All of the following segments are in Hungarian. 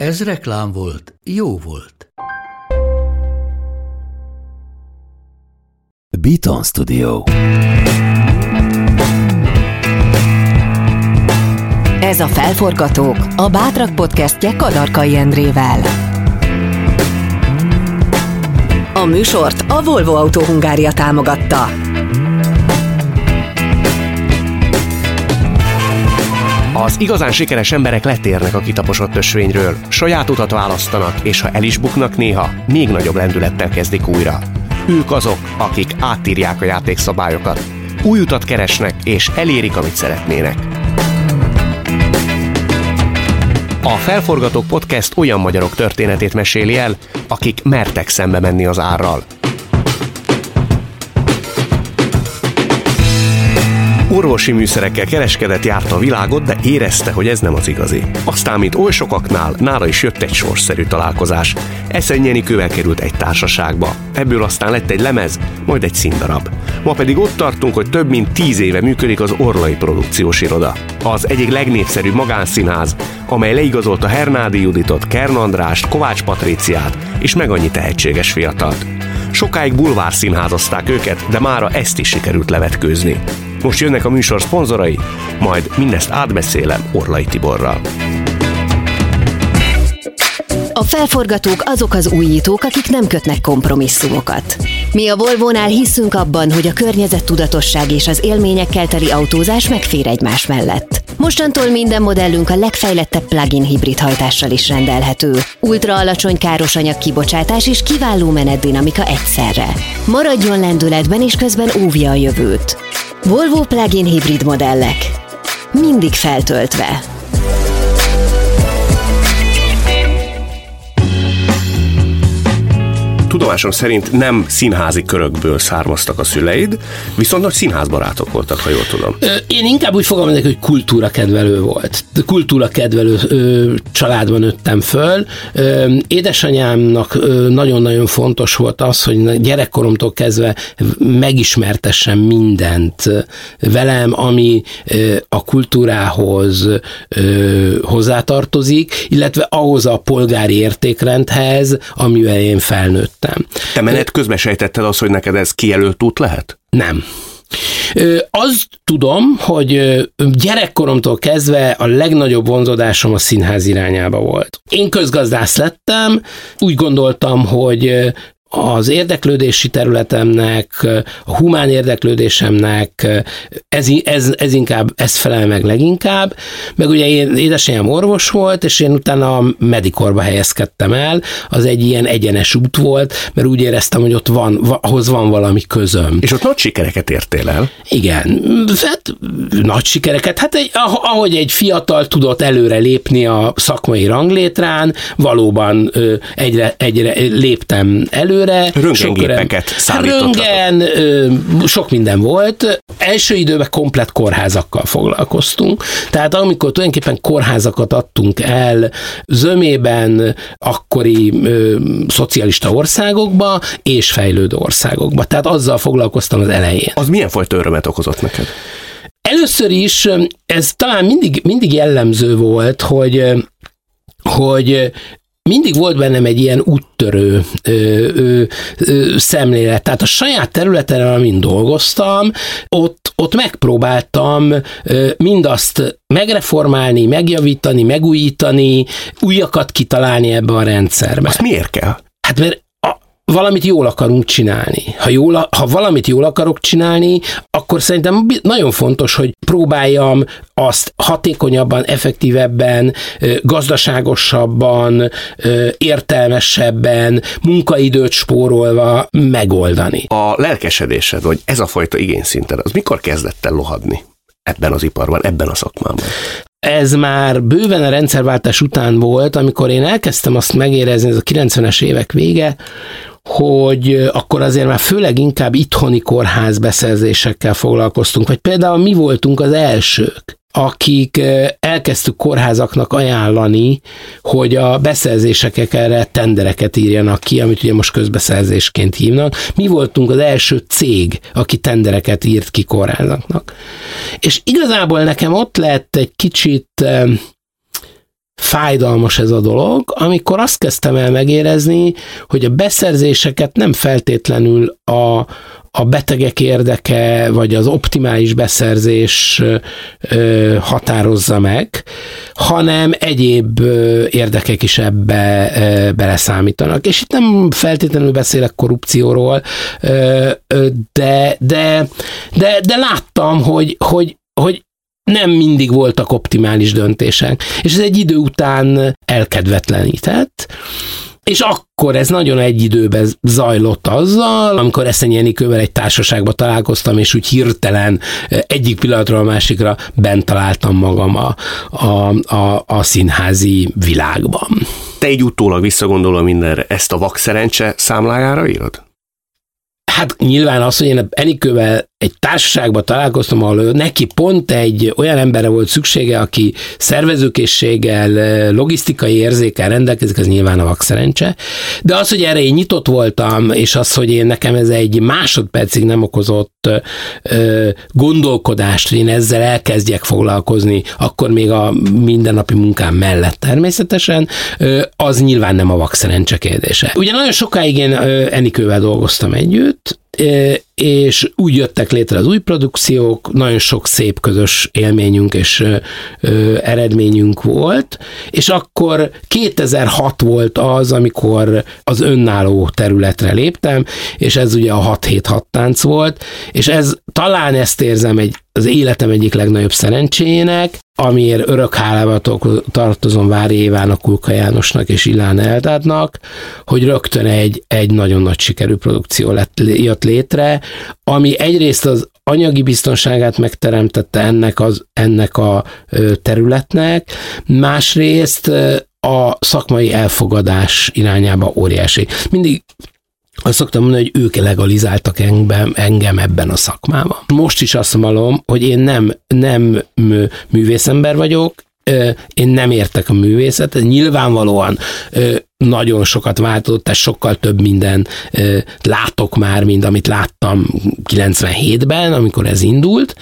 Ez reklám volt, jó volt. Beaton Studio. Ez a Felforgatók, a Bátrak podcastje Kadarkai Endrével. A műsort a Volvo Autó Hungária támogatta. Az igazán sikeres emberek letérnek a kitaposott ösvényről, saját utat választanak, és ha el is buknak néha, még nagyobb lendülettel kezdik újra. Ők azok, akik átírják a játékszabályokat, új utat keresnek, és elérik, amit szeretnének. A Felforgatók Podcast olyan magyarok történetét meséli el, akik mertek szembe menni az árral. Orvosi műszerekkel kereskedett, járta a világot, de érezte, hogy ez nem az igazi. Aztán, mint oly sokaknál, nála is jött egy sorszerű találkozás. Eszennyeni kövel került egy társaságba. Ebből aztán lett egy lemez, majd egy színdarab. Ma pedig ott tartunk, hogy több mint tíz éve működik az Orlai Produkciós Iroda. Az egyik legnépszerűbb magánszínház, amely leigazolta Hernádi Juditot, Kern Andrást, Kovács Patriciát és meg annyi tehetséges fiatalt. Sokáig bulvár színházazták őket, de mára ezt is sikerült levetkőzni. Most jönnek a műsor szponzorai, majd mindezt átbeszélem Orlai Tiborral. A felforgatók azok az újítók, akik nem kötnek kompromisszumokat. Mi a Volvo-nál hiszünk abban, hogy a környezet tudatosság és az élményekkel teli autózás megfér egymás mellett. Mostantól minden modellünk a legfejlettebb plug-in hibrid hajtással is rendelhető. Ultra alacsony károsanyag kibocsátás és kiváló menetdinamika egyszerre. Maradjon lendületben és közben óvja a jövőt. Volvo plug-in hibrid modellek. Mindig feltöltve. Tudomásom szerint nem színházi körökből származtak a szüleid, viszont nagy színházbarátok voltak, ha jól tudom. Én inkább úgy fogalmazok, hogy kultúra kedvelő volt. Kultúra kedvelő családban nőttem föl. Édesanyámnak nagyon-nagyon fontos volt az, hogy gyerekkoromtól kezdve megismertessem mindent velem, ami a kultúrához hozzátartozik, illetve ahhoz a polgári értékrendhez, amivel én felnőttem lettem. Te menet közben sejtetted azt, hogy neked ez kijelölt út lehet? Nem. Az tudom, hogy gyerekkoromtól kezdve a legnagyobb vonzódásom a színház irányába volt. Én közgazdász lettem, úgy gondoltam, hogy az érdeklődési területemnek, a humán érdeklődésemnek, ez, ez, ez inkább, ez felel meg leginkább, meg ugye én édesanyám orvos volt, és én utána a medikorba helyezkedtem el, az egy ilyen egyenes út volt, mert úgy éreztem, hogy ott van, ahhoz van valami közöm. És ott nagy sikereket értél el? Igen, hát nagy sikereket, hát egy, ahogy egy fiatal tudott előre lépni a szakmai ranglétrán, valóban egyre, egyre léptem elő, előre. Röntgengépeket szállítottatok. Röngen, sok minden volt. Első időben komplet kórházakkal foglalkoztunk. Tehát amikor tulajdonképpen kórházakat adtunk el zömében akkori ö, szocialista országokba és fejlődő országokba. Tehát azzal foglalkoztam az elején. Az milyen fajta örömet okozott neked? Először is ez talán mindig, mindig jellemző volt, hogy hogy mindig volt bennem egy ilyen úttörő ö, ö, ö, szemlélet. Tehát a saját területen, amin dolgoztam, ott, ott megpróbáltam ö, mindazt megreformálni, megjavítani, megújítani, újakat kitalálni ebbe a rendszerbe. Azt miért kell? Hát mert valamit jól akarunk csinálni. Ha, jól, ha valamit jól akarok csinálni, akkor szerintem nagyon fontos, hogy próbáljam azt hatékonyabban, effektívebben, gazdaságosabban, értelmesebben, munkaidőt spórolva megoldani. A lelkesedésed, vagy ez a fajta igényszinted, az mikor kezdett el lohadni? ebben az iparban, ebben a szakmában? ez már bőven a rendszerváltás után volt, amikor én elkezdtem azt megérezni, ez a 90-es évek vége, hogy akkor azért már főleg inkább itthoni kórház beszerzésekkel foglalkoztunk, vagy például mi voltunk az elsők, akik elkezdtük kórházaknak ajánlani, hogy a beszerzések erre tendereket írjanak ki, amit ugye most közbeszerzésként hívnak. Mi voltunk az első cég, aki tendereket írt ki kórházaknak. És igazából nekem ott lett egy kicsit fájdalmas ez a dolog, amikor azt kezdtem el megérezni, hogy a beszerzéseket nem feltétlenül a, a betegek érdeke, vagy az optimális beszerzés ö, határozza meg, hanem egyéb ö, érdekek is ebbe ö, beleszámítanak. És itt nem feltétlenül beszélek korrupcióról, ö, ö, de, de, de, de láttam, hogy, hogy, hogy nem mindig voltak optimális döntések. És ez egy idő után elkedvetlenített, és akkor ez nagyon egy időben zajlott azzal, amikor Eszenyi Enikővel egy társaságban találkoztam, és úgy hirtelen egyik pillanatról a másikra bent találtam magam a, a, a, a színházi világban. Te egy utólag visszagondolva mindenre, ezt a vakszerencse számlájára írod? Hát nyilván az, hogy én Enikővel egy társaságban találkoztam, ahol neki pont egy olyan emberre volt szüksége, aki szervezőkészséggel, logisztikai érzékel rendelkezik, az nyilván a vakszerencse. De az, hogy erre én nyitott voltam, és az, hogy én nekem ez egy másodpercig nem okozott ö, gondolkodást, hogy én ezzel elkezdjek foglalkozni, akkor még a mindennapi munkám mellett természetesen, ö, az nyilván nem a vakszerencse kérdése. Ugye nagyon sokáig én Enikővel dolgoztam együtt, és úgy jöttek létre az új produkciók, nagyon sok szép közös élményünk és ö, eredményünk volt, és akkor 2006 volt az, amikor az önálló területre léptem, és ez ugye a 6-7-6 tánc volt, és ez talán ezt érzem egy az életem egyik legnagyobb szerencséjének, amiért örök hálával tartozom Vári Évának, Kulka Jánosnak és Ilán Eldádnak, hogy rögtön egy, egy nagyon nagy sikerű produkció lett, jött létre, ami egyrészt az anyagi biztonságát megteremtette ennek, az, ennek a területnek, másrészt a szakmai elfogadás irányába óriási. Mindig azt szoktam mondani, hogy ők legalizáltak engem, engem ebben a szakmában. Most is azt mondom, hogy én nem, nem művészember vagyok, én nem értek a művészet, nyilvánvalóan nagyon sokat változott, tehát sokkal több minden látok már, mint amit láttam 97-ben, amikor ez indult,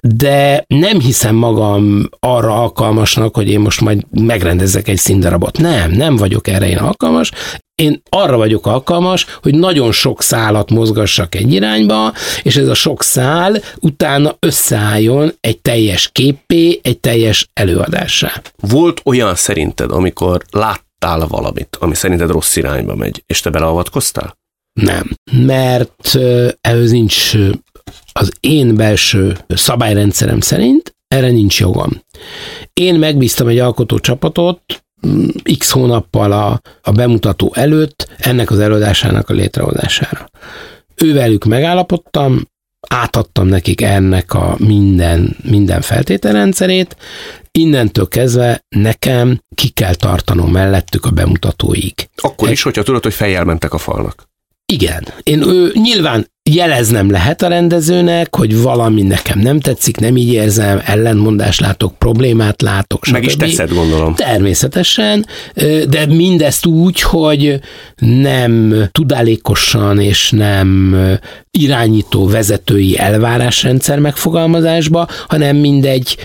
de nem hiszem magam arra alkalmasnak, hogy én most majd megrendezek egy színdarabot. Nem, nem vagyok erre én alkalmas. Én arra vagyok alkalmas, hogy nagyon sok szálat mozgassak egy irányba, és ez a sok szál utána összeálljon egy teljes képé, egy teljes előadássá. Volt olyan szerinted, amikor láttál valamit, ami szerinted rossz irányba megy, és te beleavatkoztál? Nem, mert ehhez nincs az én belső szabályrendszerem szerint erre nincs jogom. Én megbíztam egy alkotó csapatot, mm, x hónappal a, a bemutató előtt ennek az előadásának a létrehozására. Ővelük megállapodtam, átadtam nekik ennek a minden, minden feltételrendszerét, innentől kezdve nekem ki kell tartanom mellettük a bemutatóig. Akkor is, hogyha tudod, hogy fejjel mentek a falnak. Igen. Én ő, nyilván jeleznem lehet a rendezőnek, hogy valami nekem nem tetszik, nem így érzem, ellentmondást látok, problémát látok. Stb. Meg is teszed, gondolom. Természetesen, de mindezt úgy, hogy nem tudálékosan és nem irányító vezetői elvárásrendszer megfogalmazásba, hanem mindegy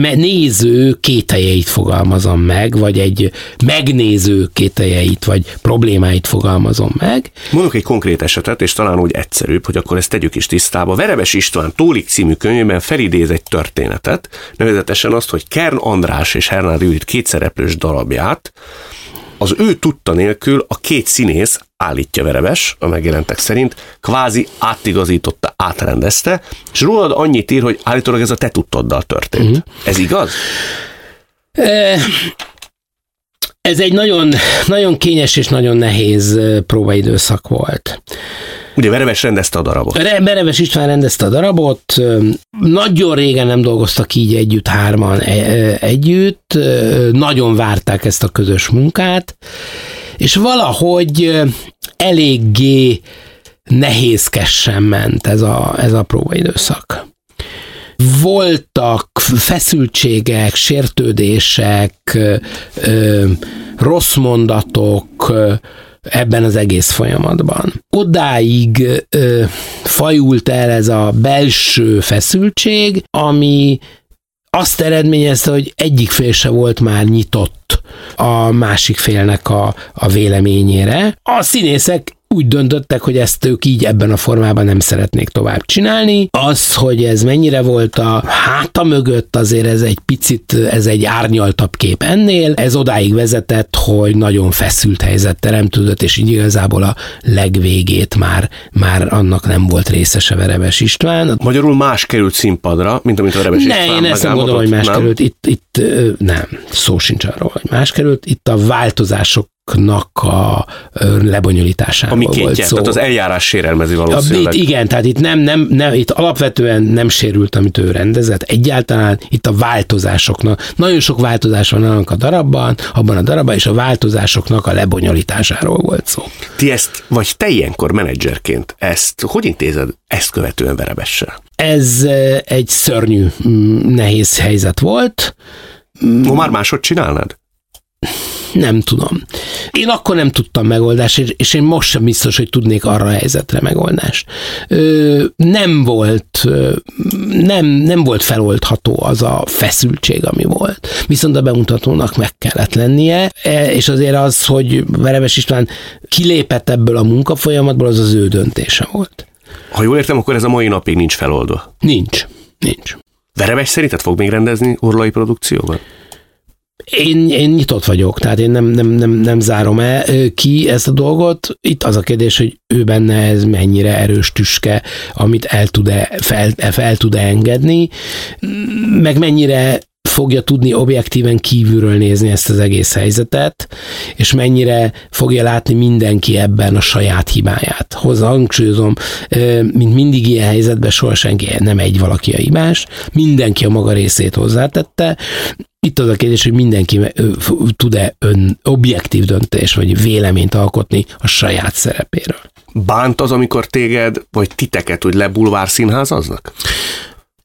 néző kételjeit fogalmazom meg, vagy egy megnéző kételjeit, vagy problémáit fogalmazom meg. Mondok egy konkrét esetet, és talán úgy egyszerűbb, hogy akkor ezt tegyük is tisztába. Verebes István Tólik című könyvében felidéz egy történetet, nevezetesen azt, hogy Kern András és Hernán Judit kétszereplős darabját az ő tudta nélkül a két színész, állítja Verebes, a megjelentek szerint, kvázi átigazította, átrendezte, és rólad annyit ír, hogy állítólag ez a te tudtoddal történt. Uh-huh. Ez igaz? Ez egy nagyon, nagyon kényes és nagyon nehéz próbaidőszak volt. Ugye Vereves rendezte a darabot. Vereves István rendezte a darabot, nagyon régen nem dolgoztak így együtt, hárman együtt, nagyon várták ezt a közös munkát, és valahogy eléggé nehézkesen ment ez a, ez a próbaidőszak. Voltak feszültségek, sértődések, rossz mondatok, ebben az egész folyamatban. Odáig ö, fajult el ez a belső feszültség, ami azt eredményezte, hogy egyik fél se volt már nyitott a másik félnek a, a véleményére. A színészek úgy döntöttek, hogy ezt ők így ebben a formában nem szeretnék tovább csinálni. Az, hogy ez mennyire volt a háta mögött, azért ez egy picit, ez egy árnyaltabb kép ennél. Ez odáig vezetett, hogy nagyon feszült helyzet teremtődött, és így igazából a legvégét már, már annak nem volt részese Verebes István. Magyarul más került színpadra, mint amit a Verebes ne, István én ezt nem gondolom, hogy más nem? került. Itt, itt nem, szó sincs arról, hogy más került. Itt a változások nak a lebonyolításáról Ami volt szó. tehát az eljárás sérelmezi valószínűleg. Itt, igen, tehát itt nem, nem, nem, itt alapvetően nem sérült, amit ő rendezett, egyáltalán itt a változásoknak, nagyon sok változás van annak a darabban, abban a darabban, és a változásoknak a lebonyolításáról volt szó. Ti ezt, vagy te ilyenkor menedzserként ezt, hogy intézed ezt követően verebessel? Ez egy szörnyű, mm, nehéz helyzet volt. Ma már máshogy csinálnád? Nem tudom. Én akkor nem tudtam megoldást, és én most sem biztos, hogy tudnék arra a helyzetre megoldást. Ö, nem volt, nem, nem volt feloldható az a feszültség, ami volt. Viszont a bemutatónak meg kellett lennie, e, és azért az, hogy Veremes István kilépett ebből a munkafolyamatból, az az ő döntése volt. Ha jól értem, akkor ez a mai napig nincs feloldva. Nincs. Nincs. Veremes szerinted fog még rendezni urlai produkcióban? Én, én nyitott vagyok, tehát én nem, nem, nem, nem zárom el ki ezt a dolgot. Itt az a kérdés, hogy ő benne ez mennyire erős tüske, amit el tud-e, fel, fel tud-e engedni, meg mennyire fogja tudni objektíven kívülről nézni ezt az egész helyzetet, és mennyire fogja látni mindenki ebben a saját hibáját. Hozzá hangsúlyozom, mint mindig ilyen helyzetben soha senki nem egy valaki a hibás, mindenki a maga részét hozzátette, itt az a kérdés, hogy mindenki tud-e ön objektív döntés vagy véleményt alkotni a saját szerepéről. Bánt az, amikor téged, vagy titeket úgy lebulvár színházaznak?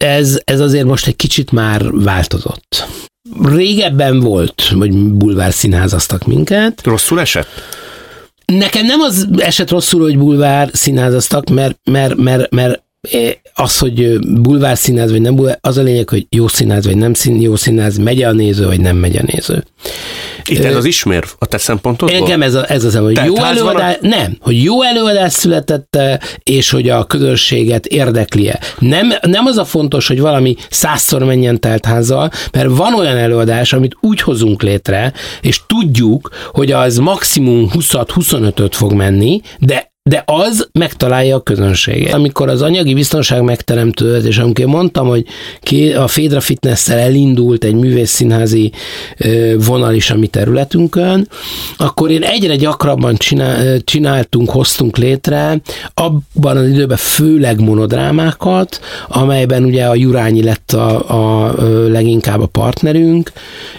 Ez, ez azért most egy kicsit már változott. Régebben volt, hogy bulvár színházaztak minket. Rosszul esett? Nekem nem az esett rosszul, hogy bulvár színházaztak, mert, mert, mert, mert az, hogy bulvár színház vagy nem bulvár, az a lényeg, hogy jó színház vagy nem szín, jó színház, megy a néző vagy nem megy a néző. Itt ez az ismér a te szempontodból? Engem ez, a, ez az, hogy jó előadás, a... nem, hogy jó előadás született, és hogy a közönséget érdekli-e. Nem, nem az a fontos, hogy valami százszor menjen teltházzal, mert van olyan előadás, amit úgy hozunk létre, és tudjuk, hogy az maximum 20-25-öt fog menni, de de az megtalálja a közönséget. Amikor az anyagi biztonság megteremtődött, és amikor mondtam, hogy a Fédra fitness elindult egy művészszínházi vonal is a mi területünkön, akkor én egyre gyakrabban csinál, csináltunk, hoztunk létre abban az időben főleg monodrámákat, amelyben ugye a Jurányi lett a, a leginkább a partnerünk,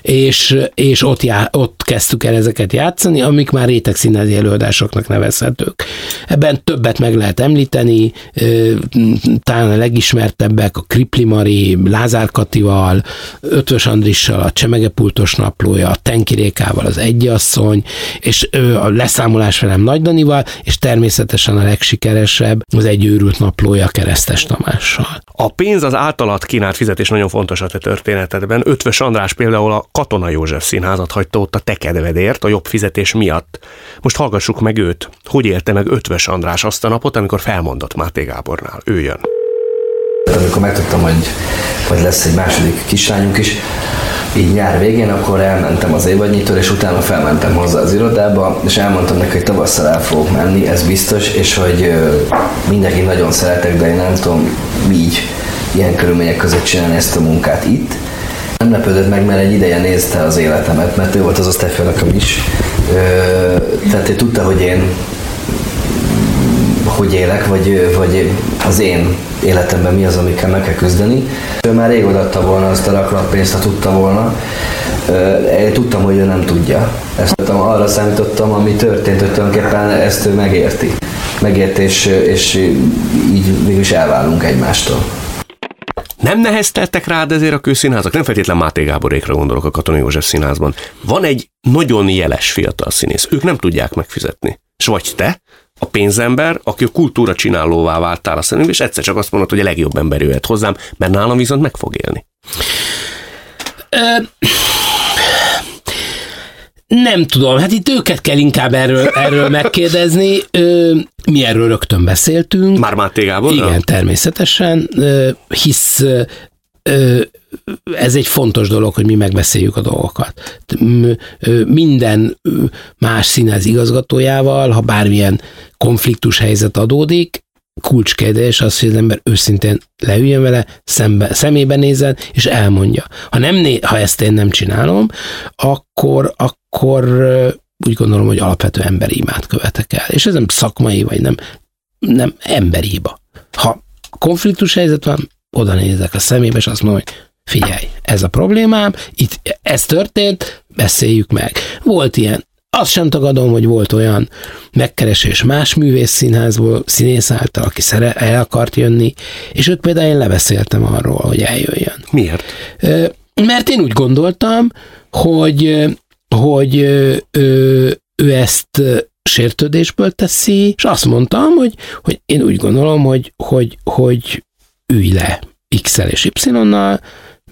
és, és ott, já, ott kezdtük el ezeket játszani, amik már rétegszínházi előadásoknak nevezhetők. Ebben többet meg lehet említeni, talán a legismertebbek a Kripli Mari, Lázár Katival, Ötvös Andrissal, a Csemegepultos naplója, a Tenkirékával, az Egyasszony, és a leszámolás velem Nagy Danival, és természetesen a legsikeresebb az Egy őrült naplója Keresztes Tamással. A pénz az általat kínált fizetés nagyon fontos a te történetedben. Ötvös András például a Katona József színházat hagyta ott a te kedvedért, a jobb fizetés miatt. Most hallgassuk meg őt. Hogy élte meg Ötvös András azt a napot, amikor felmondott Máté Gábornál? Ő jön. Amikor megtudtam, hogy, hogy lesz egy második kislányunk is, így nyár végén, akkor elmentem az évadnyitól, és utána felmentem hozzá az irodába, és elmondtam neki, hogy tavasszal el fogok menni, ez biztos, és hogy mindenki nagyon szeretek, de én nem tudom így ilyen körülmények között csinálni ezt a munkát itt. Nem lepődött meg, mert egy ideje nézte az életemet, mert ő volt az osztályfőnököm is. tehát ő tudta, hogy én hogy élek, vagy, vagy az én életemben mi az, amikkel meg kell küzdeni. Ő már rég odatta volna azt a raklapénzt, ha tudta volna. Én tudtam, hogy ő nem tudja. Ezt arra számítottam, ami történt, hogy tulajdonképpen ezt ő megérti. Megérti, és, és így végül is elválunk egymástól. Nem nehezteltek rád ezért a kőszínházak? Nem feltétlen Máté Gáborékra gondolok a Katona József színházban. Van egy nagyon jeles fiatal színész, ők nem tudják megfizetni. És vagy te, a pénzember, aki a kultúra csinálóvá váltál a szemünkbe, és egyszer csak azt mondod, hogy a legjobb ember jöhet hozzám, mert nálam viszont meg fog élni. Nem tudom, hát itt őket kell inkább erről, erről megkérdezni. Ö, mi erről rögtön beszéltünk. Már Máté Gábor? Igen, természetesen, hisz ez egy fontos dolog, hogy mi megbeszéljük a dolgokat. Minden más színház igazgatójával, ha bármilyen konfliktus helyzet adódik, kulcskérdés az, hogy az ember őszintén leüljön vele, szembe, szemébe nézzen, és elmondja. Ha, nem né, ha ezt én nem csinálom, akkor, akkor úgy gondolom, hogy alapvető emberi imát követek el. És ez nem szakmai, vagy nem, nem emberi. Ha konfliktus helyzet van, oda nézek a szemébe, és azt mondom, hogy figyelj, ez a problémám, itt ez történt, beszéljük meg. Volt ilyen azt sem tagadom, hogy volt olyan megkeresés más művész színházból, színész által, aki szere, el akart jönni, és őt például én lebeszéltem arról, hogy eljöjjön. Miért? Mert én úgy gondoltam, hogy, hogy ő, ő ezt sértődésből teszi, és azt mondtam, hogy, hogy én úgy gondolom, hogy, hogy, hogy ülj le X-el és Y-nal,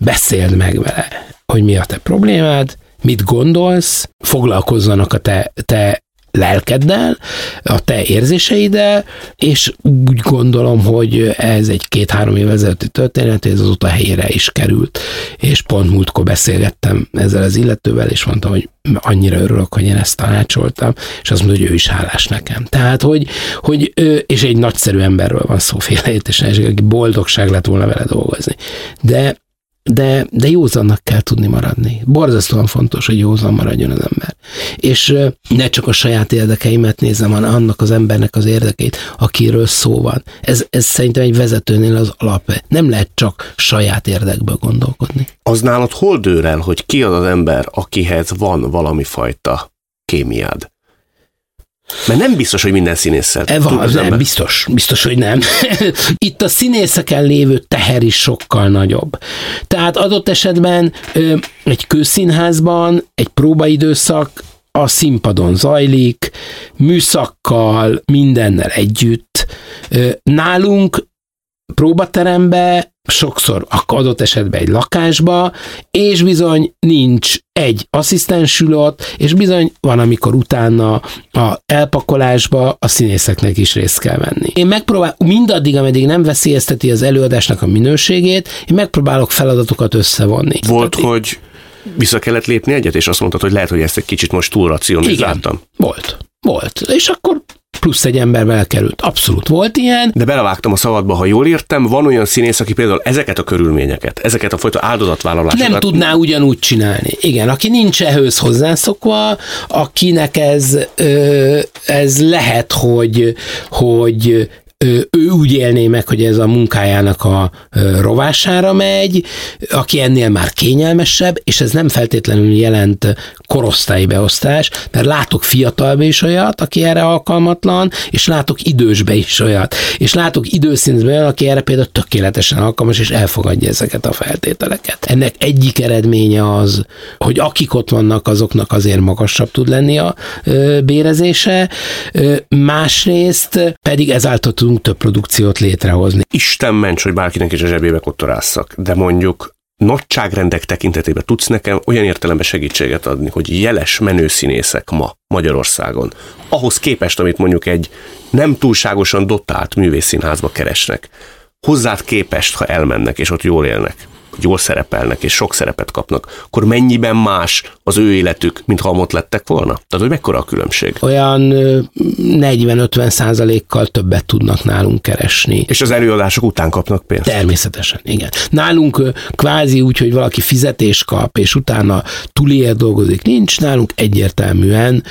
beszéld meg vele, hogy mi a te problémád, mit gondolsz, foglalkozzanak a te, te lelkeddel, a te érzéseiddel, és úgy gondolom, hogy ez egy két-három év ezelőtti történet, ez azóta helyére is került, és pont múltkor beszélgettem ezzel az illetővel, és mondtam, hogy annyira örülök, hogy én ezt tanácsoltam, és azt mondta, hogy ő is hálás nekem. Tehát, hogy, hogy és egy nagyszerű emberről van szó félreértésen, és aki boldogság lett volna vele dolgozni. De de, de józannak kell tudni maradni. Borzasztóan fontos, hogy józan maradjon az ember. És ne csak a saját érdekeimet nézem, hanem annak az embernek az érdekeit, akiről szó van. Ez, ez szerintem egy vezetőnél az alap. Nem lehet csak saját érdekből gondolkodni. Az nálad hol dől el, hogy ki az az ember, akihez van valami fajta kémiád? Mert nem biztos, hogy minden színésszel. E van, nem, ember. biztos, biztos, hogy nem. Itt a színészeken lévő teher is sokkal nagyobb. Tehát adott esetben egy kőszínházban egy próbaidőszak a színpadon zajlik, műszakkal, mindennel együtt. Nálunk próbaterembe sokszor adott esetben egy lakásba, és bizony nincs egy asszisztensül ott, és bizony van, amikor utána a elpakolásba a színészeknek is részt kell venni. Én megpróbál, mindaddig, ameddig nem veszélyezteti az előadásnak a minőségét, én megpróbálok feladatokat összevonni. Volt, Tehát, hogy vissza kellett lépni egyet, és azt mondtad, hogy lehet, hogy ezt egy kicsit most túl racionalizáltam. Igen, volt. Volt. És akkor plusz egy ember belkerült. Abszolút volt ilyen. De belevágtam a szabadba, ha jól értem, van olyan színész, aki például ezeket a körülményeket, ezeket a fajta áldozatvállalásokat... Nem tudná ugyanúgy csinálni. Igen, aki nincs ehhez hozzászokva, akinek ez, ez lehet, hogy, hogy ő úgy élné meg, hogy ez a munkájának a rovására megy, aki ennél már kényelmesebb, és ez nem feltétlenül jelent korosztályi beosztás, mert látok fiatalba is olyat, aki erre alkalmatlan, és látok idősbe is olyat, és látok időszintben olyan, aki erre például tökéletesen alkalmas, és elfogadja ezeket a feltételeket. Ennek egyik eredménye az, hogy akik ott vannak, azoknak azért magasabb tud lenni a bérezése, másrészt pedig ezáltal tudunk több produkciót létrehozni. Isten ments, hogy bárkinek is a zsebébe kottorásszak, de mondjuk nagyságrendek tekintetében tudsz nekem olyan értelemben segítséget adni, hogy jeles menőszínészek ma Magyarországon, ahhoz képest, amit mondjuk egy nem túlságosan dotált művészszínházba keresnek, hozzád képest, ha elmennek és ott jól élnek, jól szerepelnek és sok szerepet kapnak, akkor mennyiben más az ő életük, mint ha ott lettek volna? Tehát, hogy mekkora a különbség? Olyan 40-50 százalékkal többet tudnak nálunk keresni. És az előadások után kapnak pénzt? Természetesen, igen. Nálunk kvázi úgy, hogy valaki fizetés kap, és utána túlér dolgozik, nincs. Nálunk egyértelműen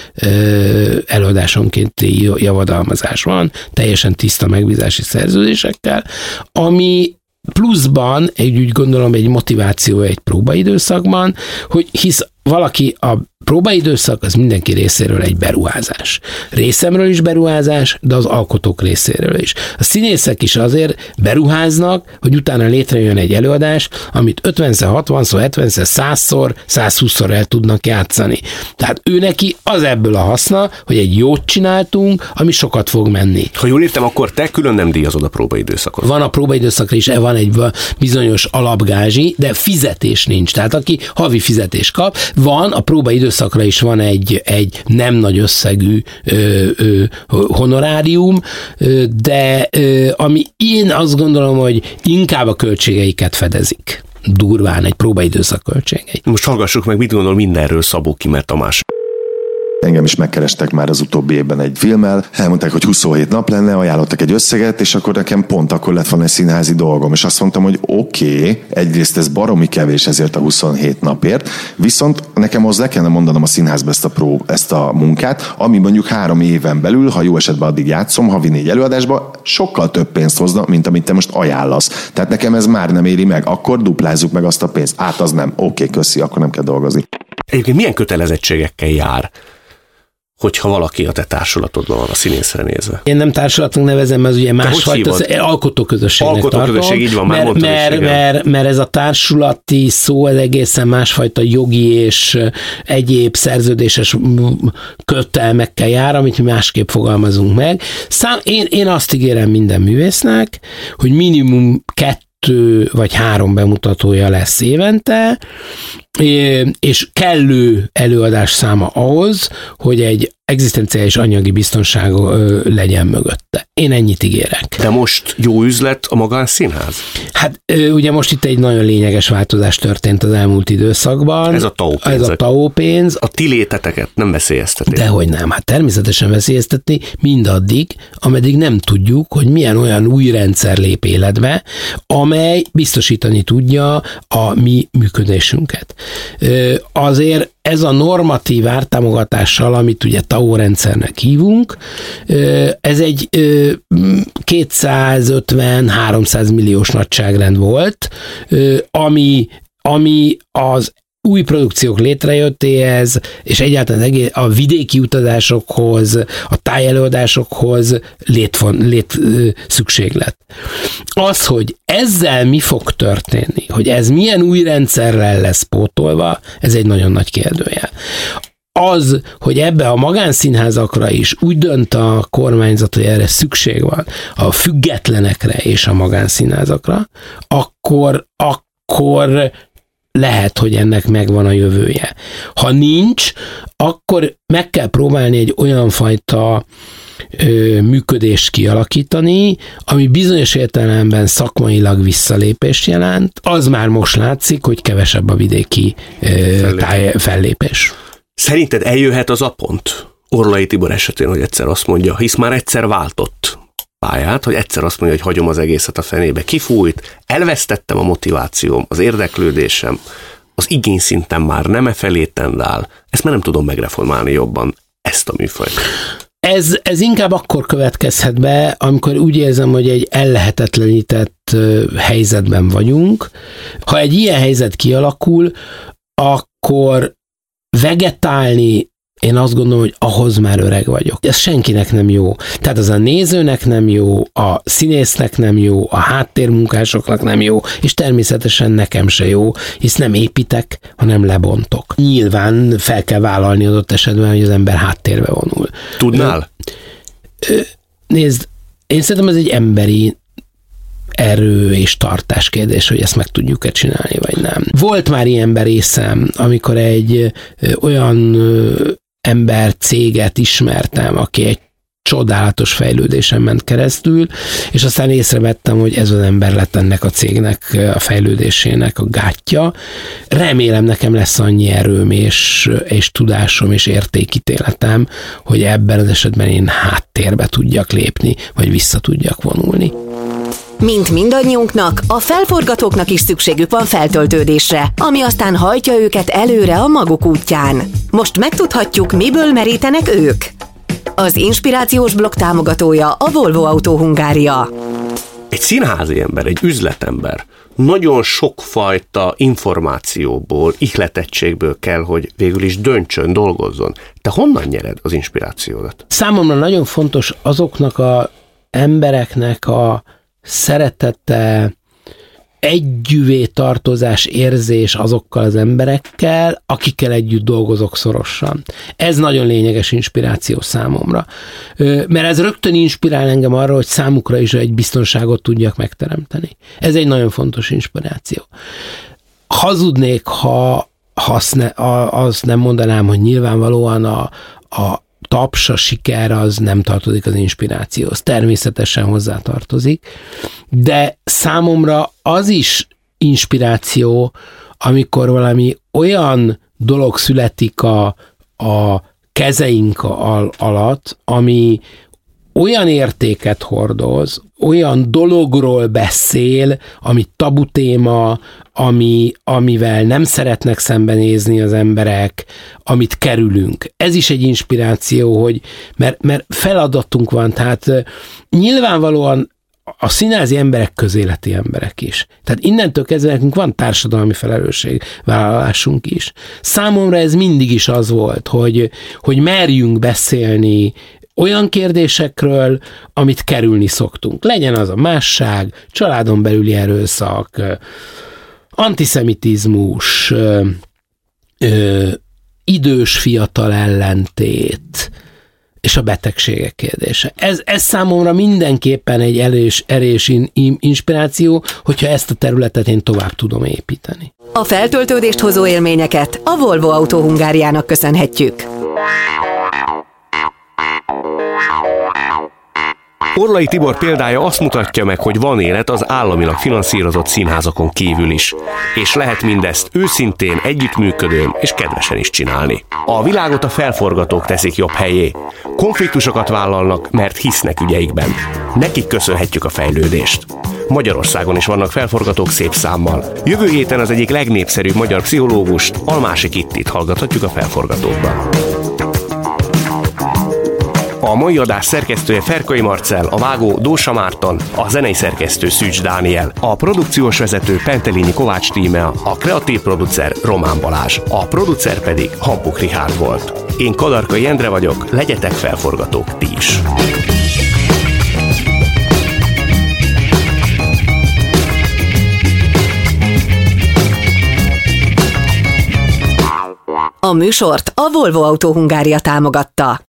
előadásonkénti javadalmazás van, teljesen tiszta megbízási szerződésekkel, ami pluszban egy úgy gondolom egy motiváció egy próbaidőszakban, hogy hisz valaki a próbaidőszak az mindenki részéről egy beruházás. Részemről is beruházás, de az alkotók részéről is. A színészek is azért beruháznak, hogy utána létrejön egy előadás, amit 50-szer, 60-szor, 70-szer, 100-szor, 120-szor el tudnak játszani. Tehát ő neki az ebből a haszna, hogy egy jót csináltunk, ami sokat fog menni. Ha jól értem, akkor te külön nem díjazod a próbaidőszakot. Van a próbaidőszakra is, van egy bizonyos alapgázsi, de fizetés nincs. Tehát aki havi fizetés kap, van a próbaidőszak időszakra is van egy, egy nem nagy összegű ö, ö, honorárium, ö, de ö, ami én azt gondolom, hogy inkább a költségeiket fedezik durván egy próbaidőszak költségei. Most hallgassuk meg, mit gondol mindenről Szabó Kimer Tamás. Engem is megkerestek már az utóbbi évben egy filmmel, elmondták, hogy 27 nap lenne, ajánlottak egy összeget, és akkor nekem pont akkor lett volna egy színházi dolgom, és azt mondtam, hogy oké, okay, egyrészt ez baromi kevés ezért a 27 napért, viszont nekem az le kellene mondanom a színházba ezt a, pró, ezt a munkát, ami mondjuk három éven belül, ha jó esetben addig játszom, havi négy előadásba, sokkal több pénzt hozna, mint amit te most ajánlasz. Tehát nekem ez már nem éri meg, akkor duplázzuk meg azt a pénzt. Át az nem. Oké, okay, köszi, akkor nem kell dolgozni. Egyébként milyen kötelezettségekkel jár hogyha valaki a te társulatodban van a színészre nézve. Én nem társulatnak nevezem, mert ugye másfajta az alkotóközösségnek alkotóközösség, tartom, így van, már mert, mert, mert, mert, ez a társulati szó ez egészen másfajta jogi és egyéb szerződéses kötelmekkel jár, amit mi másképp fogalmazunk meg. Szám, én, én azt ígérem minden művésznek, hogy minimum kettő kettő vagy három bemutatója lesz évente, és kellő előadás száma ahhoz, hogy egy egzisztenciális anyagi biztonság legyen mögötte. Én ennyit ígérek. De most jó üzlet a magánszínház? Hát ugye most itt egy nagyon lényeges változás történt az elmúlt időszakban. Ez a TAO pénz. Ez a TAO pénz. A ti léteteket nem veszélyezteti. Dehogy nem. Hát természetesen veszélyeztetni mindaddig, ameddig nem tudjuk, hogy milyen olyan új rendszer lép életbe, amely biztosítani tudja a mi működésünket. Azért ez a normatív ártámogatással, amit ugye TAO rendszernek hívunk, ez egy 250-300 milliós nagyságrend volt, ami ami az új produkciók létrejöttéhez, és egyáltalán a vidéki utazásokhoz, a tájelőadásokhoz létfon, lét szükséglet. Az, hogy ezzel mi fog történni, hogy ez milyen új rendszerrel lesz pótolva, ez egy nagyon nagy kérdőjel az, hogy ebbe a magánszínházakra is úgy dönt a kormányzat, hogy erre szükség van, a függetlenekre és a magánszínházakra, akkor, akkor lehet, hogy ennek megvan a jövője. Ha nincs, akkor meg kell próbálni egy olyan fajta ö, működést kialakítani, ami bizonyos értelemben szakmailag visszalépést jelent. Az már most látszik, hogy kevesebb a vidéki ö. Táj, fellépés. Szerinted eljöhet az a pont, Orlai Tibor esetén, hogy egyszer azt mondja, hisz már egyszer váltott pályát, hogy egyszer azt mondja, hogy hagyom az egészet a fenébe. Kifújt, elvesztettem a motivációm, az érdeklődésem, az igényszintem már nem e felé tendál, ezt már nem tudom megreformálni jobban, ezt a műfajt. Ez, ez inkább akkor következhet be, amikor úgy érzem, hogy egy ellehetetlenített helyzetben vagyunk. Ha egy ilyen helyzet kialakul, akkor vegetálni én azt gondolom, hogy ahhoz már öreg vagyok. Ez senkinek nem jó. Tehát az a nézőnek nem jó, a színésznek nem jó, a háttérmunkásoknak nem jó, és természetesen nekem se jó, hisz nem építek, hanem lebontok. Nyilván fel kell vállalni adott esetben, hogy az ember háttérbe vonul. Tudnál? Nézd, én szerintem ez egy emberi erő és tartás kérdés, hogy ezt meg tudjuk-e csinálni, vagy nem. Volt már ilyen berészem, amikor egy olyan ember céget ismertem, aki egy csodálatos fejlődésen ment keresztül, és aztán észrevettem, hogy ez az ember lett ennek a cégnek a fejlődésének a gátja. Remélem nekem lesz annyi erőm és, és tudásom és értékítéletem, hogy ebben az esetben én háttérbe tudjak lépni, vagy vissza tudjak vonulni. Mint mindannyiunknak, a felforgatóknak is szükségük van feltöltődésre, ami aztán hajtja őket előre a maguk útján. Most megtudhatjuk, miből merítenek ők. Az inspirációs blog támogatója a Volvo Autó Hungária. Egy színházi ember, egy üzletember nagyon sokfajta információból, ihletettségből kell, hogy végül is döntsön, dolgozzon. Te honnan nyered az inspirációdat? Számomra nagyon fontos azoknak a embereknek a szeretete, együvé tartozás érzés azokkal az emberekkel, akikkel együtt dolgozok szorosan. Ez nagyon lényeges inspiráció számomra. Mert ez rögtön inspirál engem arra, hogy számukra is egy biztonságot tudjak megteremteni. Ez egy nagyon fontos inspiráció. Hazudnék, ha, ha azt, ne, azt nem mondanám, hogy nyilvánvalóan a, a, taps, a siker az nem tartozik az inspirációhoz. Természetesen hozzá tartozik, de számomra az is inspiráció, amikor valami olyan dolog születik a, a kezeink al- alatt, ami olyan értéket hordoz, olyan dologról beszél, ami tabu téma, ami, amivel nem szeretnek szembenézni az emberek, amit kerülünk. Ez is egy inspiráció, hogy mert, mert feladatunk van, tehát nyilvánvalóan a színázi emberek közéleti emberek is. Tehát innentől kezdve nekünk van társadalmi felelősségvállalásunk is. Számomra ez mindig is az volt, hogy, hogy merjünk beszélni olyan kérdésekről, amit kerülni szoktunk. Legyen az a másság, családon belüli erőszak, antiszemitizmus, idős fiatal ellentét, és a betegségek kérdése. Ez, ez számomra mindenképpen egy erős, erős in, in, inspiráció, hogyha ezt a területet én tovább tudom építeni. A feltöltődést hozó élményeket a Volvo Autó Hungáriának köszönhetjük. Orlai Tibor példája azt mutatja meg, hogy van élet az államilag finanszírozott színházakon kívül is, és lehet mindezt őszintén, együttműködőn és kedvesen is csinálni. A világot a felforgatók teszik jobb helyé. Konfliktusokat vállalnak, mert hisznek ügyeikben. Nekik köszönhetjük a fejlődést. Magyarországon is vannak felforgatók szép számmal. Jövő héten az egyik legnépszerűbb magyar pszichológust, Almási Kittit hallgathatjuk a felforgatókban. A mai adás szerkesztője Ferkai Marcel, a vágó Dósa Márton, a zenei szerkesztő Szűcs Dániel, a produkciós vezető Pentelini Kovács Tímea, a kreatív producer Román Balázs, a producer pedig Hampuk Rihárd volt. Én Kadarkai Endre vagyok, legyetek felforgatók ti is. A műsort a Volvo Autó Hungária támogatta.